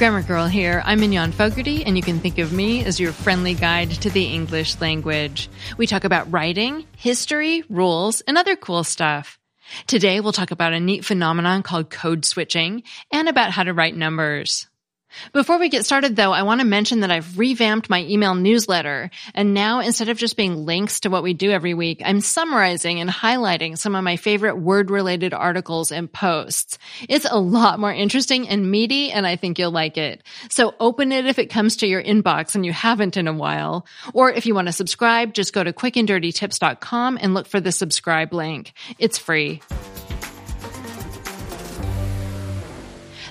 Grammar Girl here. I'm Mignon Fogarty, and you can think of me as your friendly guide to the English language. We talk about writing, history, rules, and other cool stuff. Today we'll talk about a neat phenomenon called code switching and about how to write numbers. Before we get started though, I want to mention that I've revamped my email newsletter. And now instead of just being links to what we do every week, I'm summarizing and highlighting some of my favorite word related articles and posts. It's a lot more interesting and meaty and I think you'll like it. So open it if it comes to your inbox and you haven't in a while. Or if you want to subscribe, just go to quickanddirtytips.com and look for the subscribe link. It's free.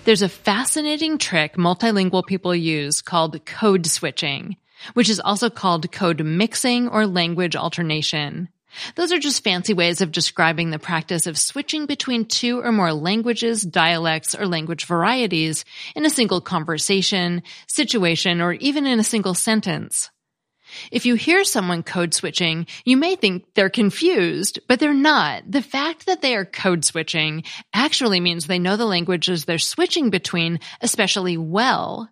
There's a fascinating trick multilingual people use called code switching, which is also called code mixing or language alternation. Those are just fancy ways of describing the practice of switching between two or more languages, dialects, or language varieties in a single conversation, situation, or even in a single sentence. If you hear someone code switching, you may think they're confused, but they're not. The fact that they are code switching actually means they know the languages they're switching between especially well.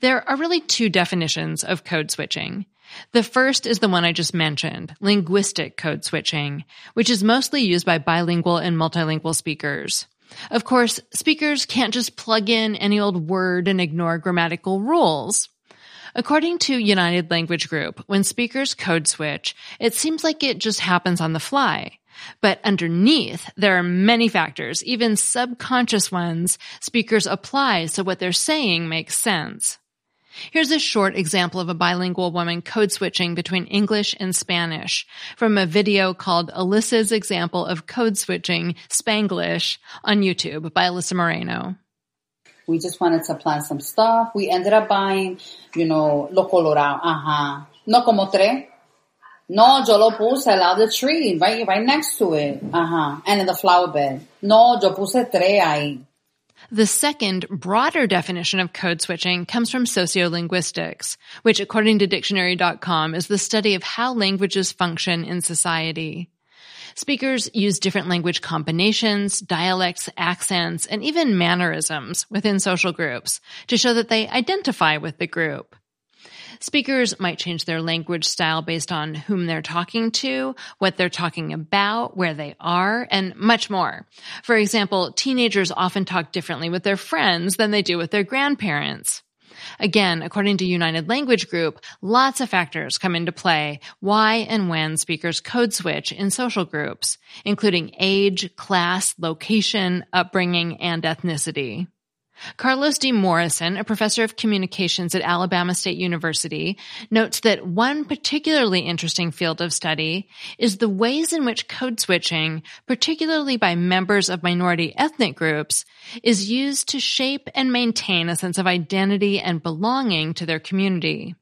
There are really two definitions of code switching. The first is the one I just mentioned, linguistic code switching, which is mostly used by bilingual and multilingual speakers. Of course, speakers can't just plug in any old word and ignore grammatical rules. According to United Language Group, when speakers code switch, it seems like it just happens on the fly. But underneath, there are many factors, even subconscious ones, speakers apply so what they're saying makes sense. Here's a short example of a bilingual woman code switching between English and Spanish from a video called Alyssa's Example of Code Switching Spanglish on YouTube by Alyssa Moreno. We just wanted to plant some stuff. We ended up buying, you know, lo colorado. Ajá. No como tres. No, yo lo puse al lado tree, right, right next to it. Ajá. And in the flower bed. No, yo puse tres ahí. The second, broader definition of code switching comes from sociolinguistics, which according to dictionary.com is the study of how languages function in society. Speakers use different language combinations, dialects, accents, and even mannerisms within social groups to show that they identify with the group. Speakers might change their language style based on whom they're talking to, what they're talking about, where they are, and much more. For example, teenagers often talk differently with their friends than they do with their grandparents. Again, according to United Language Group, lots of factors come into play why and when speakers code switch in social groups, including age, class, location, upbringing, and ethnicity. Carlos D. Morrison, a professor of communications at Alabama State University, notes that one particularly interesting field of study is the ways in which code switching, particularly by members of minority ethnic groups, is used to shape and maintain a sense of identity and belonging to their community.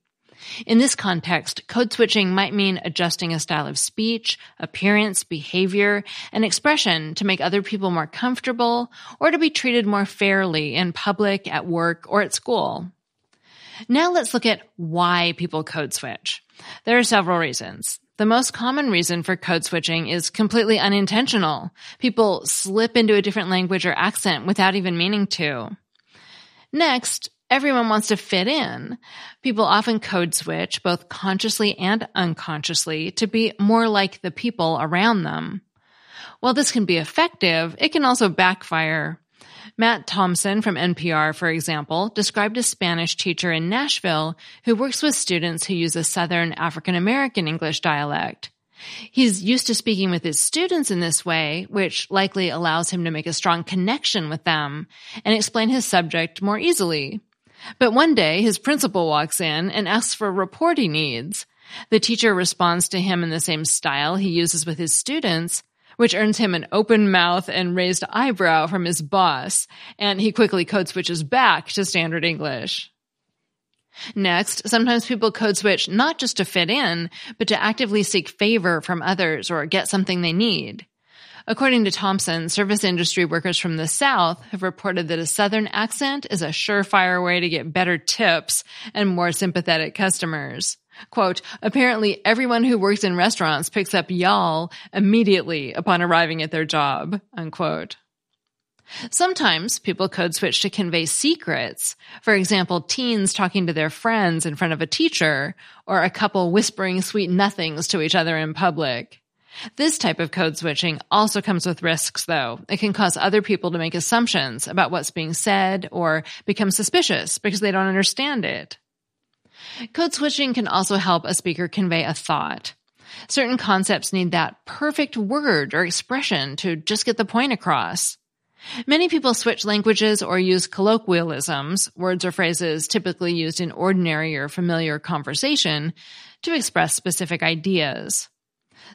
In this context, code switching might mean adjusting a style of speech, appearance, behavior, and expression to make other people more comfortable or to be treated more fairly in public, at work, or at school. Now let's look at why people code switch. There are several reasons. The most common reason for code switching is completely unintentional. People slip into a different language or accent without even meaning to. Next, everyone wants to fit in. People often code switch, both consciously and unconsciously, to be more like the people around them. While this can be effective, it can also backfire. Matt Thompson from NPR, for example, described a Spanish teacher in Nashville who works with students who use a Southern African American English dialect. He's used to speaking with his students in this way, which likely allows him to make a strong connection with them and explain his subject more easily. But one day his principal walks in and asks for a report he needs. The teacher responds to him in the same style he uses with his students, which earns him an open mouth and raised eyebrow from his boss, and he quickly code switches back to standard English. Next, sometimes people code switch not just to fit in, but to actively seek favor from others or get something they need. According to Thompson, service industry workers from the South have reported that a Southern accent is a surefire way to get better tips and more sympathetic customers. Quote, apparently everyone who works in restaurants picks up y'all immediately upon arriving at their job, unquote. Sometimes people code switch to convey secrets. For example, teens talking to their friends in front of a teacher, or a couple whispering sweet nothings to each other in public. This type of code switching also comes with risks though. It can cause other people to make assumptions about what's being said or become suspicious because they don't understand it. Code switching can also help a speaker convey a thought. Certain concepts need that perfect word or expression to just get the point across. Many people switch languages or use colloquialisms, words or phrases typically used in ordinary or familiar conversation, to express specific ideas.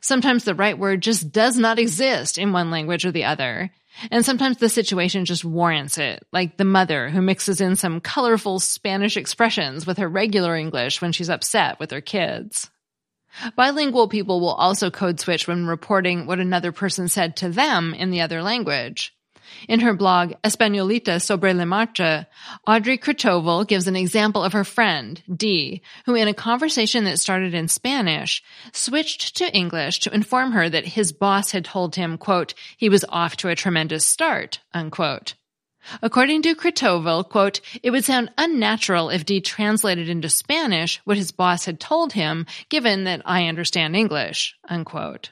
Sometimes the right word just does not exist in one language or the other. And sometimes the situation just warrants it, like the mother who mixes in some colorful Spanish expressions with her regular English when she's upset with her kids. Bilingual people will also code switch when reporting what another person said to them in the other language. In her blog, Españolita sobre la marcha, Audrey Cristoval gives an example of her friend, Dee, who in a conversation that started in Spanish, switched to English to inform her that his boss had told him, quote, he was off to a tremendous start, unquote. According to Cristoval, quote, it would sound unnatural if Dee translated into Spanish what his boss had told him, given that I understand English, unquote.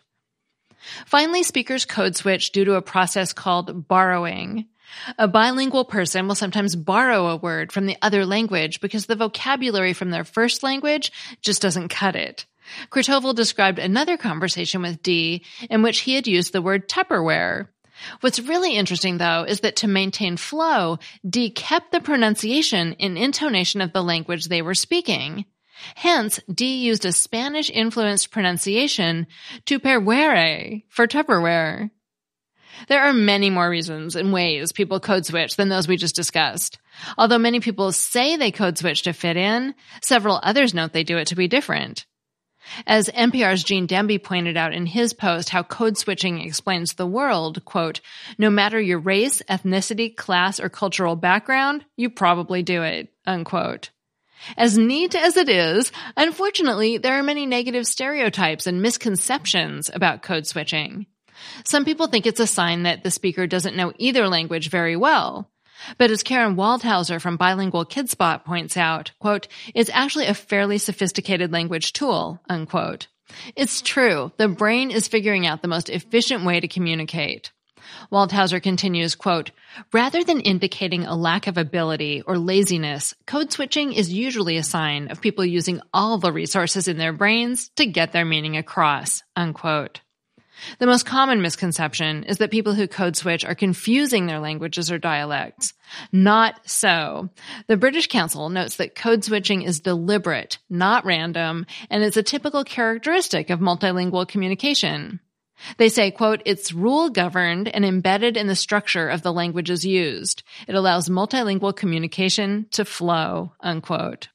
Finally, speakers code switch due to a process called borrowing. A bilingual person will sometimes borrow a word from the other language because the vocabulary from their first language just doesn't cut it. Cristoval described another conversation with Dee in which he had used the word Tupperware. What's really interesting though is that to maintain flow, Dee kept the pronunciation and intonation of the language they were speaking. Hence, Dee used a Spanish influenced pronunciation Tupperware for Tupperware. There are many more reasons and ways people code switch than those we just discussed. Although many people say they code switch to fit in, several others note they do it to be different. As NPR's Gene Demby pointed out in his post, how code switching explains the world, quote, no matter your race, ethnicity, class, or cultural background, you probably do it, unquote. As neat as it is, unfortunately, there are many negative stereotypes and misconceptions about code switching. Some people think it's a sign that the speaker doesn't know either language very well. But as Karen Waldhauser from Bilingual KidSpot points out, quote, it's actually a fairly sophisticated language tool, unquote. It's true. The brain is figuring out the most efficient way to communicate. Waldhauser continues, quote, rather than indicating a lack of ability or laziness, code switching is usually a sign of people using all the resources in their brains to get their meaning across, unquote. The most common misconception is that people who code switch are confusing their languages or dialects. Not so. The British Council notes that code switching is deliberate, not random, and is a typical characteristic of multilingual communication. They say, quote, it's rule governed and embedded in the structure of the languages used. It allows multilingual communication to flow, unquote.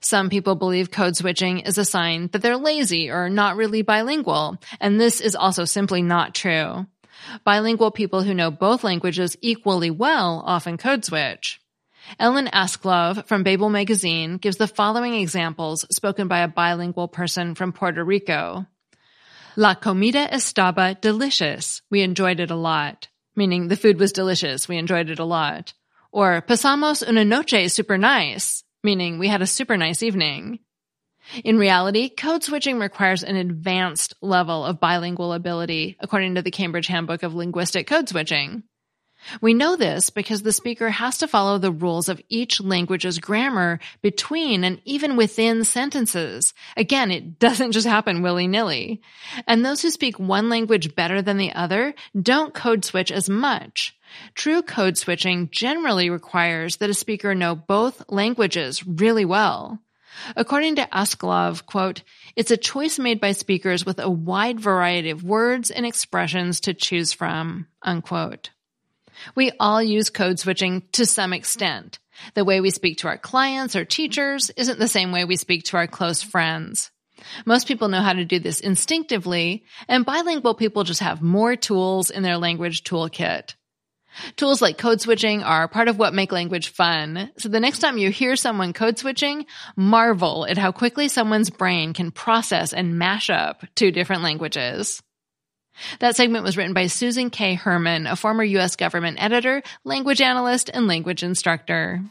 Some people believe code switching is a sign that they're lazy or not really bilingual, and this is also simply not true. Bilingual people who know both languages equally well often code switch. Ellen Asklove from Babbel magazine gives the following examples spoken by a bilingual person from Puerto Rico. La comida estaba delicious. We enjoyed it a lot. Meaning the food was delicious. We enjoyed it a lot. Or pasamos una noche super nice. Meaning we had a super nice evening. In reality, code switching requires an advanced level of bilingual ability, according to the Cambridge Handbook of Linguistic Code Switching. We know this because the speaker has to follow the rules of each language's grammar between and even within sentences. Again, it doesn't just happen willy-nilly. And those who speak one language better than the other don't code switch as much. True code switching generally requires that a speaker know both languages really well. According to Asklov, quote, it's a choice made by speakers with a wide variety of words and expressions to choose from, unquote. We all use code switching to some extent. The way we speak to our clients or teachers isn't the same way we speak to our close friends. Most people know how to do this instinctively, and bilingual people just have more tools in their language toolkit. Tools like code switching are part of what make language fun. So the next time you hear someone code switching, marvel at how quickly someone's brain can process and mash up two different languages. That segment was written by Susan K. Herman, a former U.S. government editor, language analyst, and language instructor.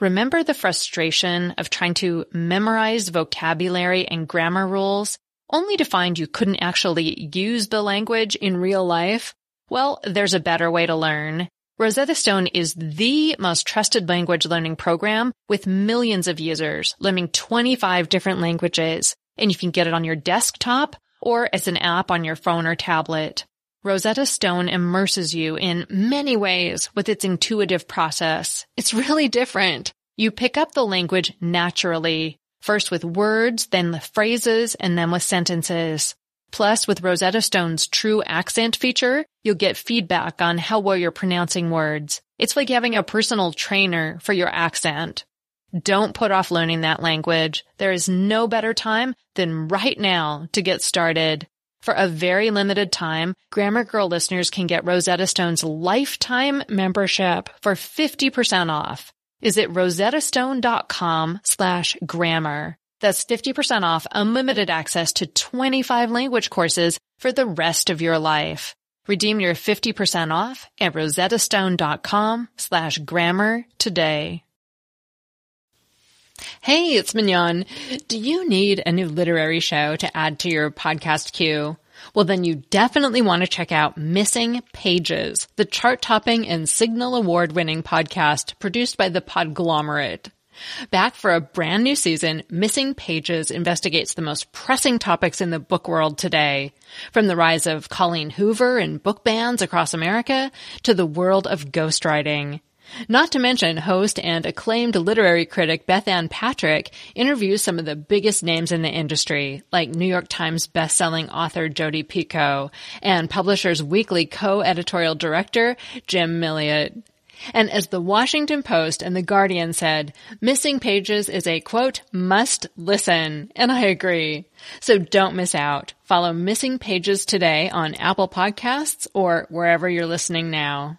Remember the frustration of trying to memorize vocabulary and grammar rules only to find you couldn't actually use the language in real life? Well, there's a better way to learn. Rosetta Stone is the most trusted language learning program with millions of users learning 25 different languages, and you can get it on your desktop or as an app on your phone or tablet. Rosetta Stone immerses you in many ways with its intuitive process. It's really different. You pick up the language naturally, first with words, then with phrases, and then with sentences. Plus, with Rosetta Stone's true accent feature, you'll get feedback on how well you're pronouncing words. It's like having a personal trainer for your accent. Don't put off learning that language. There is no better time than right now to get started. For a very limited time, Grammar Girl listeners can get Rosetta Stone's lifetime membership for 50% off. Is it rosettastone.com slash grammar? That's 50% off unlimited access to 25 language courses for the rest of your life. Redeem your 50% off at rosettastone.com slash grammar today. Hey, it's Mignon. Do you need a new literary show to add to your podcast queue? Well, then you definitely want to check out Missing Pages, the chart topping and signal award winning podcast produced by the Podglomerate. Back for a brand new season, Missing Pages investigates the most pressing topics in the book world today. From the rise of Colleen Hoover and book bans across America to the world of ghostwriting. Not to mention host and acclaimed literary critic Bethanne Patrick interviews some of the biggest names in the industry, like New York Times bestselling author Jodi Picoult and Publishers Weekly co-editorial director Jim Milliot. And as the Washington Post and the Guardian said, Missing Pages is a quote, must listen. And I agree. So don't miss out. Follow Missing Pages today on Apple Podcasts or wherever you're listening now.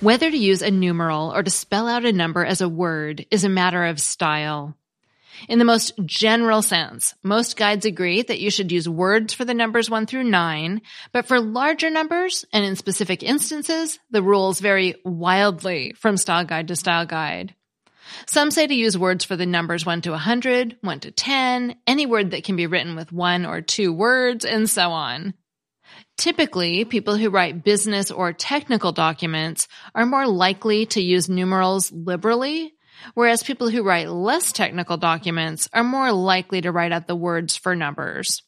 Whether to use a numeral or to spell out a number as a word is a matter of style. In the most general sense, most guides agree that you should use words for the numbers 1 through 9, but for larger numbers and in specific instances, the rules vary wildly from style guide to style guide. Some say to use words for the numbers 1 to 100, 1 to 10, any word that can be written with one or two words, and so on. Typically, people who write business or technical documents are more likely to use numerals liberally, whereas people who write less technical documents are more likely to write out the words for numbers.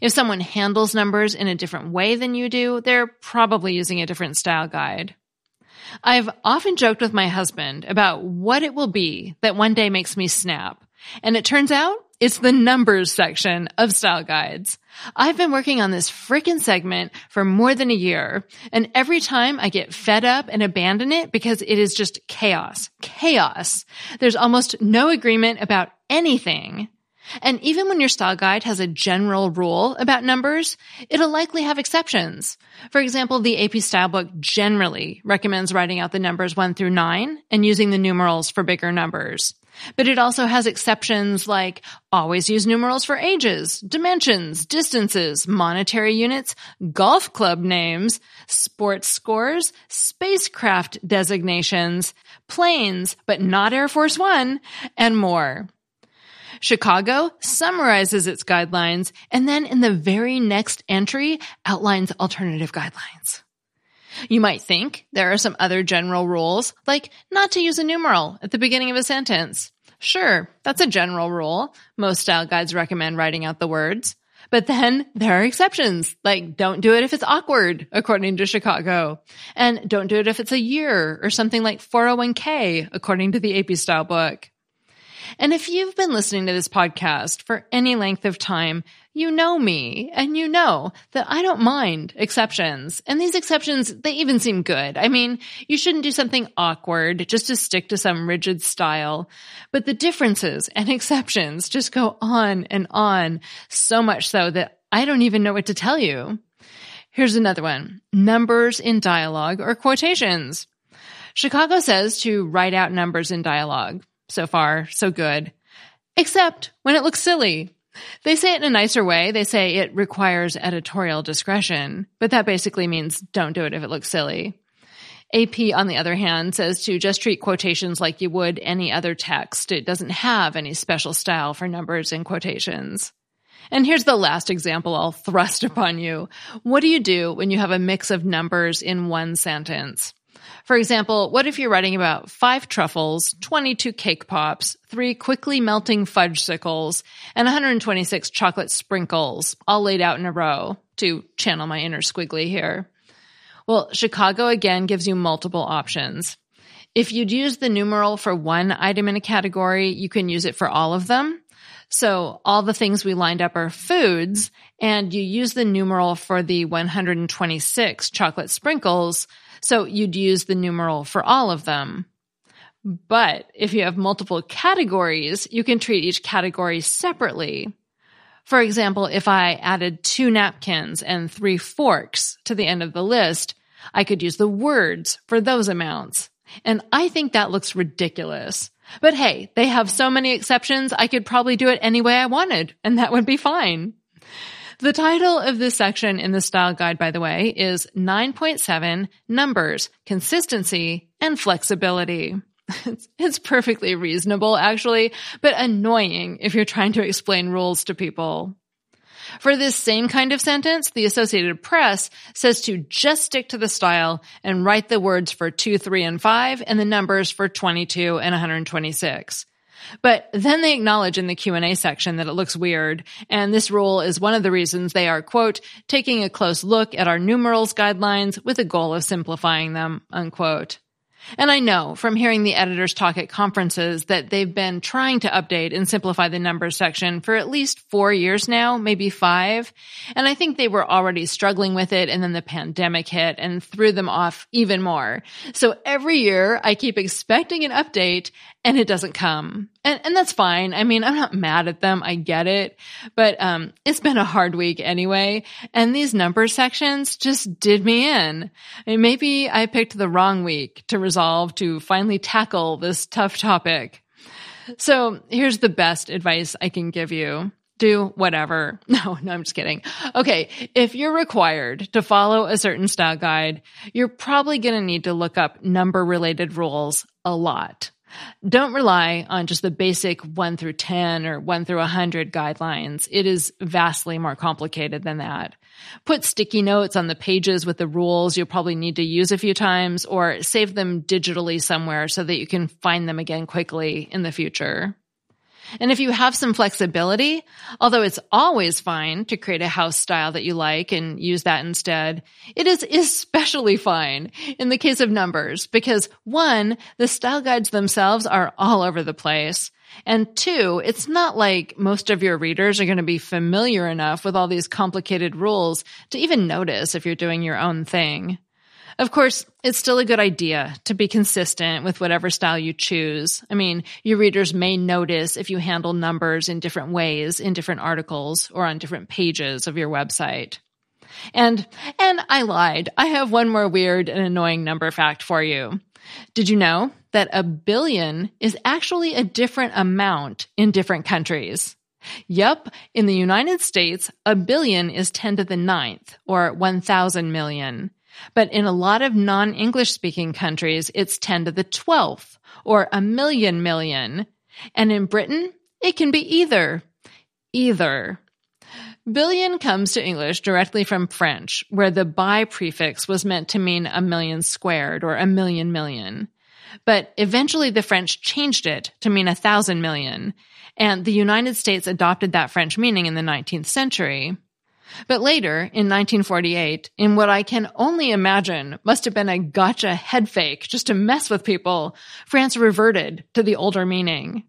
If someone handles numbers in a different way than you do, they're probably using a different style guide. I've often joked with my husband about what it will be that one day makes me snap. And it turns out it's the numbers section of style guides. I've been working on this freaking segment for more than a year. And every time I get fed up and abandon it because it is just chaos, chaos. There's almost no agreement about anything. And even when your style guide has a general rule about numbers, it'll likely have exceptions. For example, the AP Style Book generally recommends writing out the numbers 1 through 9 and using the numerals for bigger numbers. But it also has exceptions like always use numerals for ages, dimensions, distances, monetary units, golf club names, sports scores, spacecraft designations, planes, but not Air Force One, and more. Chicago summarizes its guidelines and then in the very next entry outlines alternative guidelines. You might think there are some other general rules, like not to use a numeral at the beginning of a sentence. Sure, that's a general rule. Most style guides recommend writing out the words. But then there are exceptions, like don't do it if it's awkward, according to Chicago. And don't do it if it's a year or something like 401k, according to the AP style book. And if you've been listening to this podcast for any length of time, you know me and you know that I don't mind exceptions. And these exceptions, they even seem good. I mean, you shouldn't do something awkward just to stick to some rigid style. But the differences and exceptions just go on and on so much so that I don't even know what to tell you. Here's another one. Numbers in dialogue or quotations. Chicago says to write out numbers in dialogue. So far, so good. Except when it looks silly. They say it in a nicer way. They say it requires editorial discretion, but that basically means don't do it if it looks silly. AP, on the other hand, says to just treat quotations like you would any other text. It doesn't have any special style for numbers in quotations. And here's the last example I'll thrust upon you. What do you do when you have a mix of numbers in one sentence? For example, what if you're writing about five truffles, 22 cake pops, three quickly melting fudgesicles, and 126 chocolate sprinkles, all laid out in a row to channel my inner squiggly here? Well, Chicago again gives you multiple options. If you'd use the numeral for one item in a category, you can use it for all of them. So all the things we lined up are foods, and you use the numeral for the 126 chocolate sprinkles. So you'd use the numeral for all of them. But if you have multiple categories, you can treat each category separately. For example, if I added two napkins and three forks to the end of the list, I could use the words for those amounts. And I think that looks ridiculous. But hey, they have so many exceptions, I could probably do it any way I wanted, and that would be fine. The title of this section in the style guide, by the way, is 9.7 Numbers, Consistency, and Flexibility. It's, it's, perfectly reasonable, actually, but annoying if you're trying to explain rules to people. For this same kind of sentence, the Associated Press says to just stick to the style and write the words for 2, 3, and 5 and the numbers for 22 and 126. But then they acknowledge in the Q&A section that it looks weird, and this rule is one of the reasons they are, quote, taking a close look at our numerals guidelines with a goal of simplifying them, unquote. And I know from hearing the editors talk at conferences that they've been trying to update and simplify the numbers section for at least four years now, maybe five. And I think they were already struggling with it and then the pandemic hit and threw them off even more. So every year I keep expecting an update and it doesn't come. And, and that's fine. I mean, I'm not mad at them. I get it. But, um, it's been a hard week anyway. And these number sections just did me in. I mean, maybe I picked the wrong week to resolve to finally tackle this tough topic. So here's the best advice I can give you. Do whatever. No, no, I'm just kidding. Okay. If you're required to follow a certain style guide, you're probably going to need to look up number related rules a lot. Don't rely on just the basic 1 through 10 or 1 through 100 guidelines. It is vastly more complicated than that. Put sticky notes on the pages with the rules you'll probably need to use a few times or save them digitally somewhere so that you can find them again quickly in the future. And if you have some flexibility, although it's always fine to create a house style that you like and use that instead, it is especially fine in the case of numbers because one, the style guides themselves are all over the place. And two, it's not like most of your readers are going to be familiar enough with all these complicated rules to even notice if you're doing your own thing. Of course, it's still a good idea to be consistent with whatever style you choose. I mean, your readers may notice if you handle numbers in different ways in different articles or on different pages of your website. And, and I lied. I have one more weird and annoying number fact for you. Did you know that a billion is actually a different amount in different countries? Yup, in the United States, a billion is 10 to the ninth, or 1,000 million. But in a lot of non-English speaking countries, it's 10 to the 12th or a million million. And in Britain, it can be either. Either. Billion comes to English directly from French, where the bi prefix was meant to mean a million squared or a million million. But eventually the French changed it to mean a thousand million, and the United States adopted that French meaning in the 19th century. But later, in 1948, in what I can only imagine must have been a gotcha head fake just to mess with people, France reverted to the older meaning.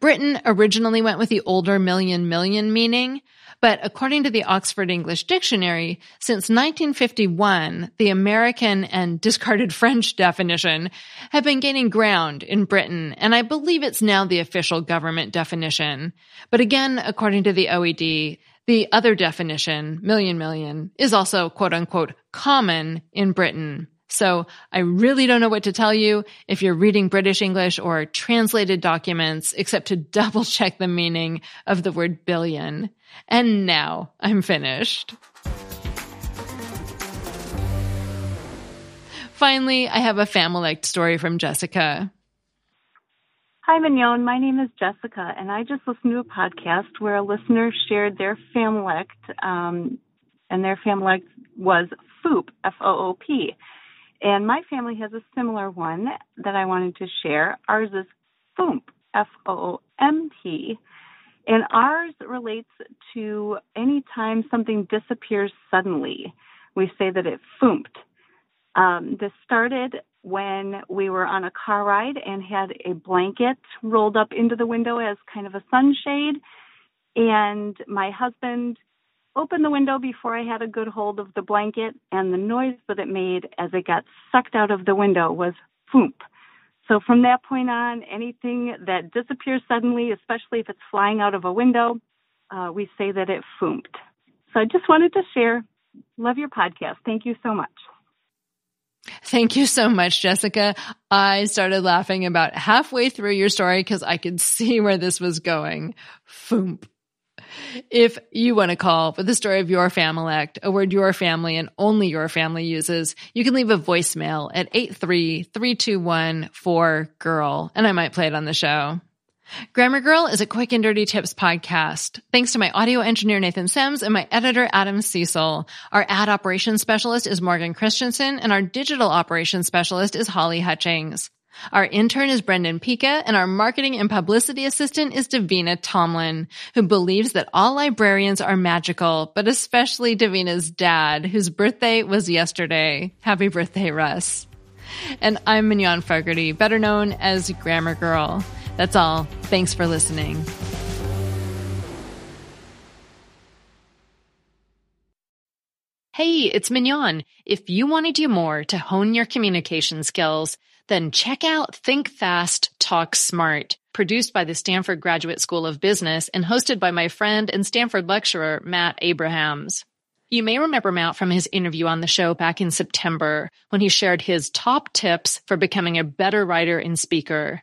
Britain originally went with the older million million meaning, but according to the Oxford English Dictionary, since 1951, the American and discarded French definition have been gaining ground in Britain, and I believe it's now the official government definition. But again, according to the OED, the other definition, million million, is also quote unquote common in Britain. So I really don't know what to tell you if you're reading British English or translated documents, except to double check the meaning of the word billion. And now I'm finished. Finally, I have a Familect story from Jessica. Hi, Mignon. My name is Jessica, and I just listened to a podcast where a listener shared their Familect, um, and their Familect was FOOP, F-O-O-P. And my family has a similar one that I wanted to share. Ours is FOOMP, F-O-O-M-P. And ours relates to any time something disappears suddenly. We say that it foomped. Um, this started when we were on a car ride and had a blanket rolled up into the window as kind of a sunshade. And my husband opened the window before I had a good hold of the blanket, and the noise that it made as it got sucked out of the window was foomp. So from that point on, anything that disappears suddenly, especially if it's flying out of a window, uh, we say that it foomped. So I just wanted to share. Love your podcast. Thank you so much. Thank you so much, Jessica. I started laughing about halfway through your story because I could see where this was going. Foomp. If you want to call for the story of your Familect, a word your family and only your family uses, you can leave a voicemail at 83321-4GIRL and I might play it on the show. Grammar Girl is a quick and dirty tips podcast. Thanks to my audio engineer Nathan Semes and my editor Adam Cecil. Our ad operations specialist is Morgan Christensen and our digital operations specialist is Holly Hutchings. Our intern is Brendan Pika and our marketing and publicity assistant is Davina Tomlin, who believes that all librarians are magical, but especially Davina's dad, whose birthday was yesterday. Happy birthday, Russ. And I'm Mignon Fogarty, better known as Grammar Girl. That's all. Thanks for listening. Hey, it's Mignon. If you want to do more to hone your communication skills, then check out Think Fast, Talk Smart, produced by the Stanford Graduate School of Business and hosted by my friend and Stanford lecturer, Matt Abrahams. You may remember Matt from his interview on the show back in September when he shared his top tips for becoming a better writer and speaker.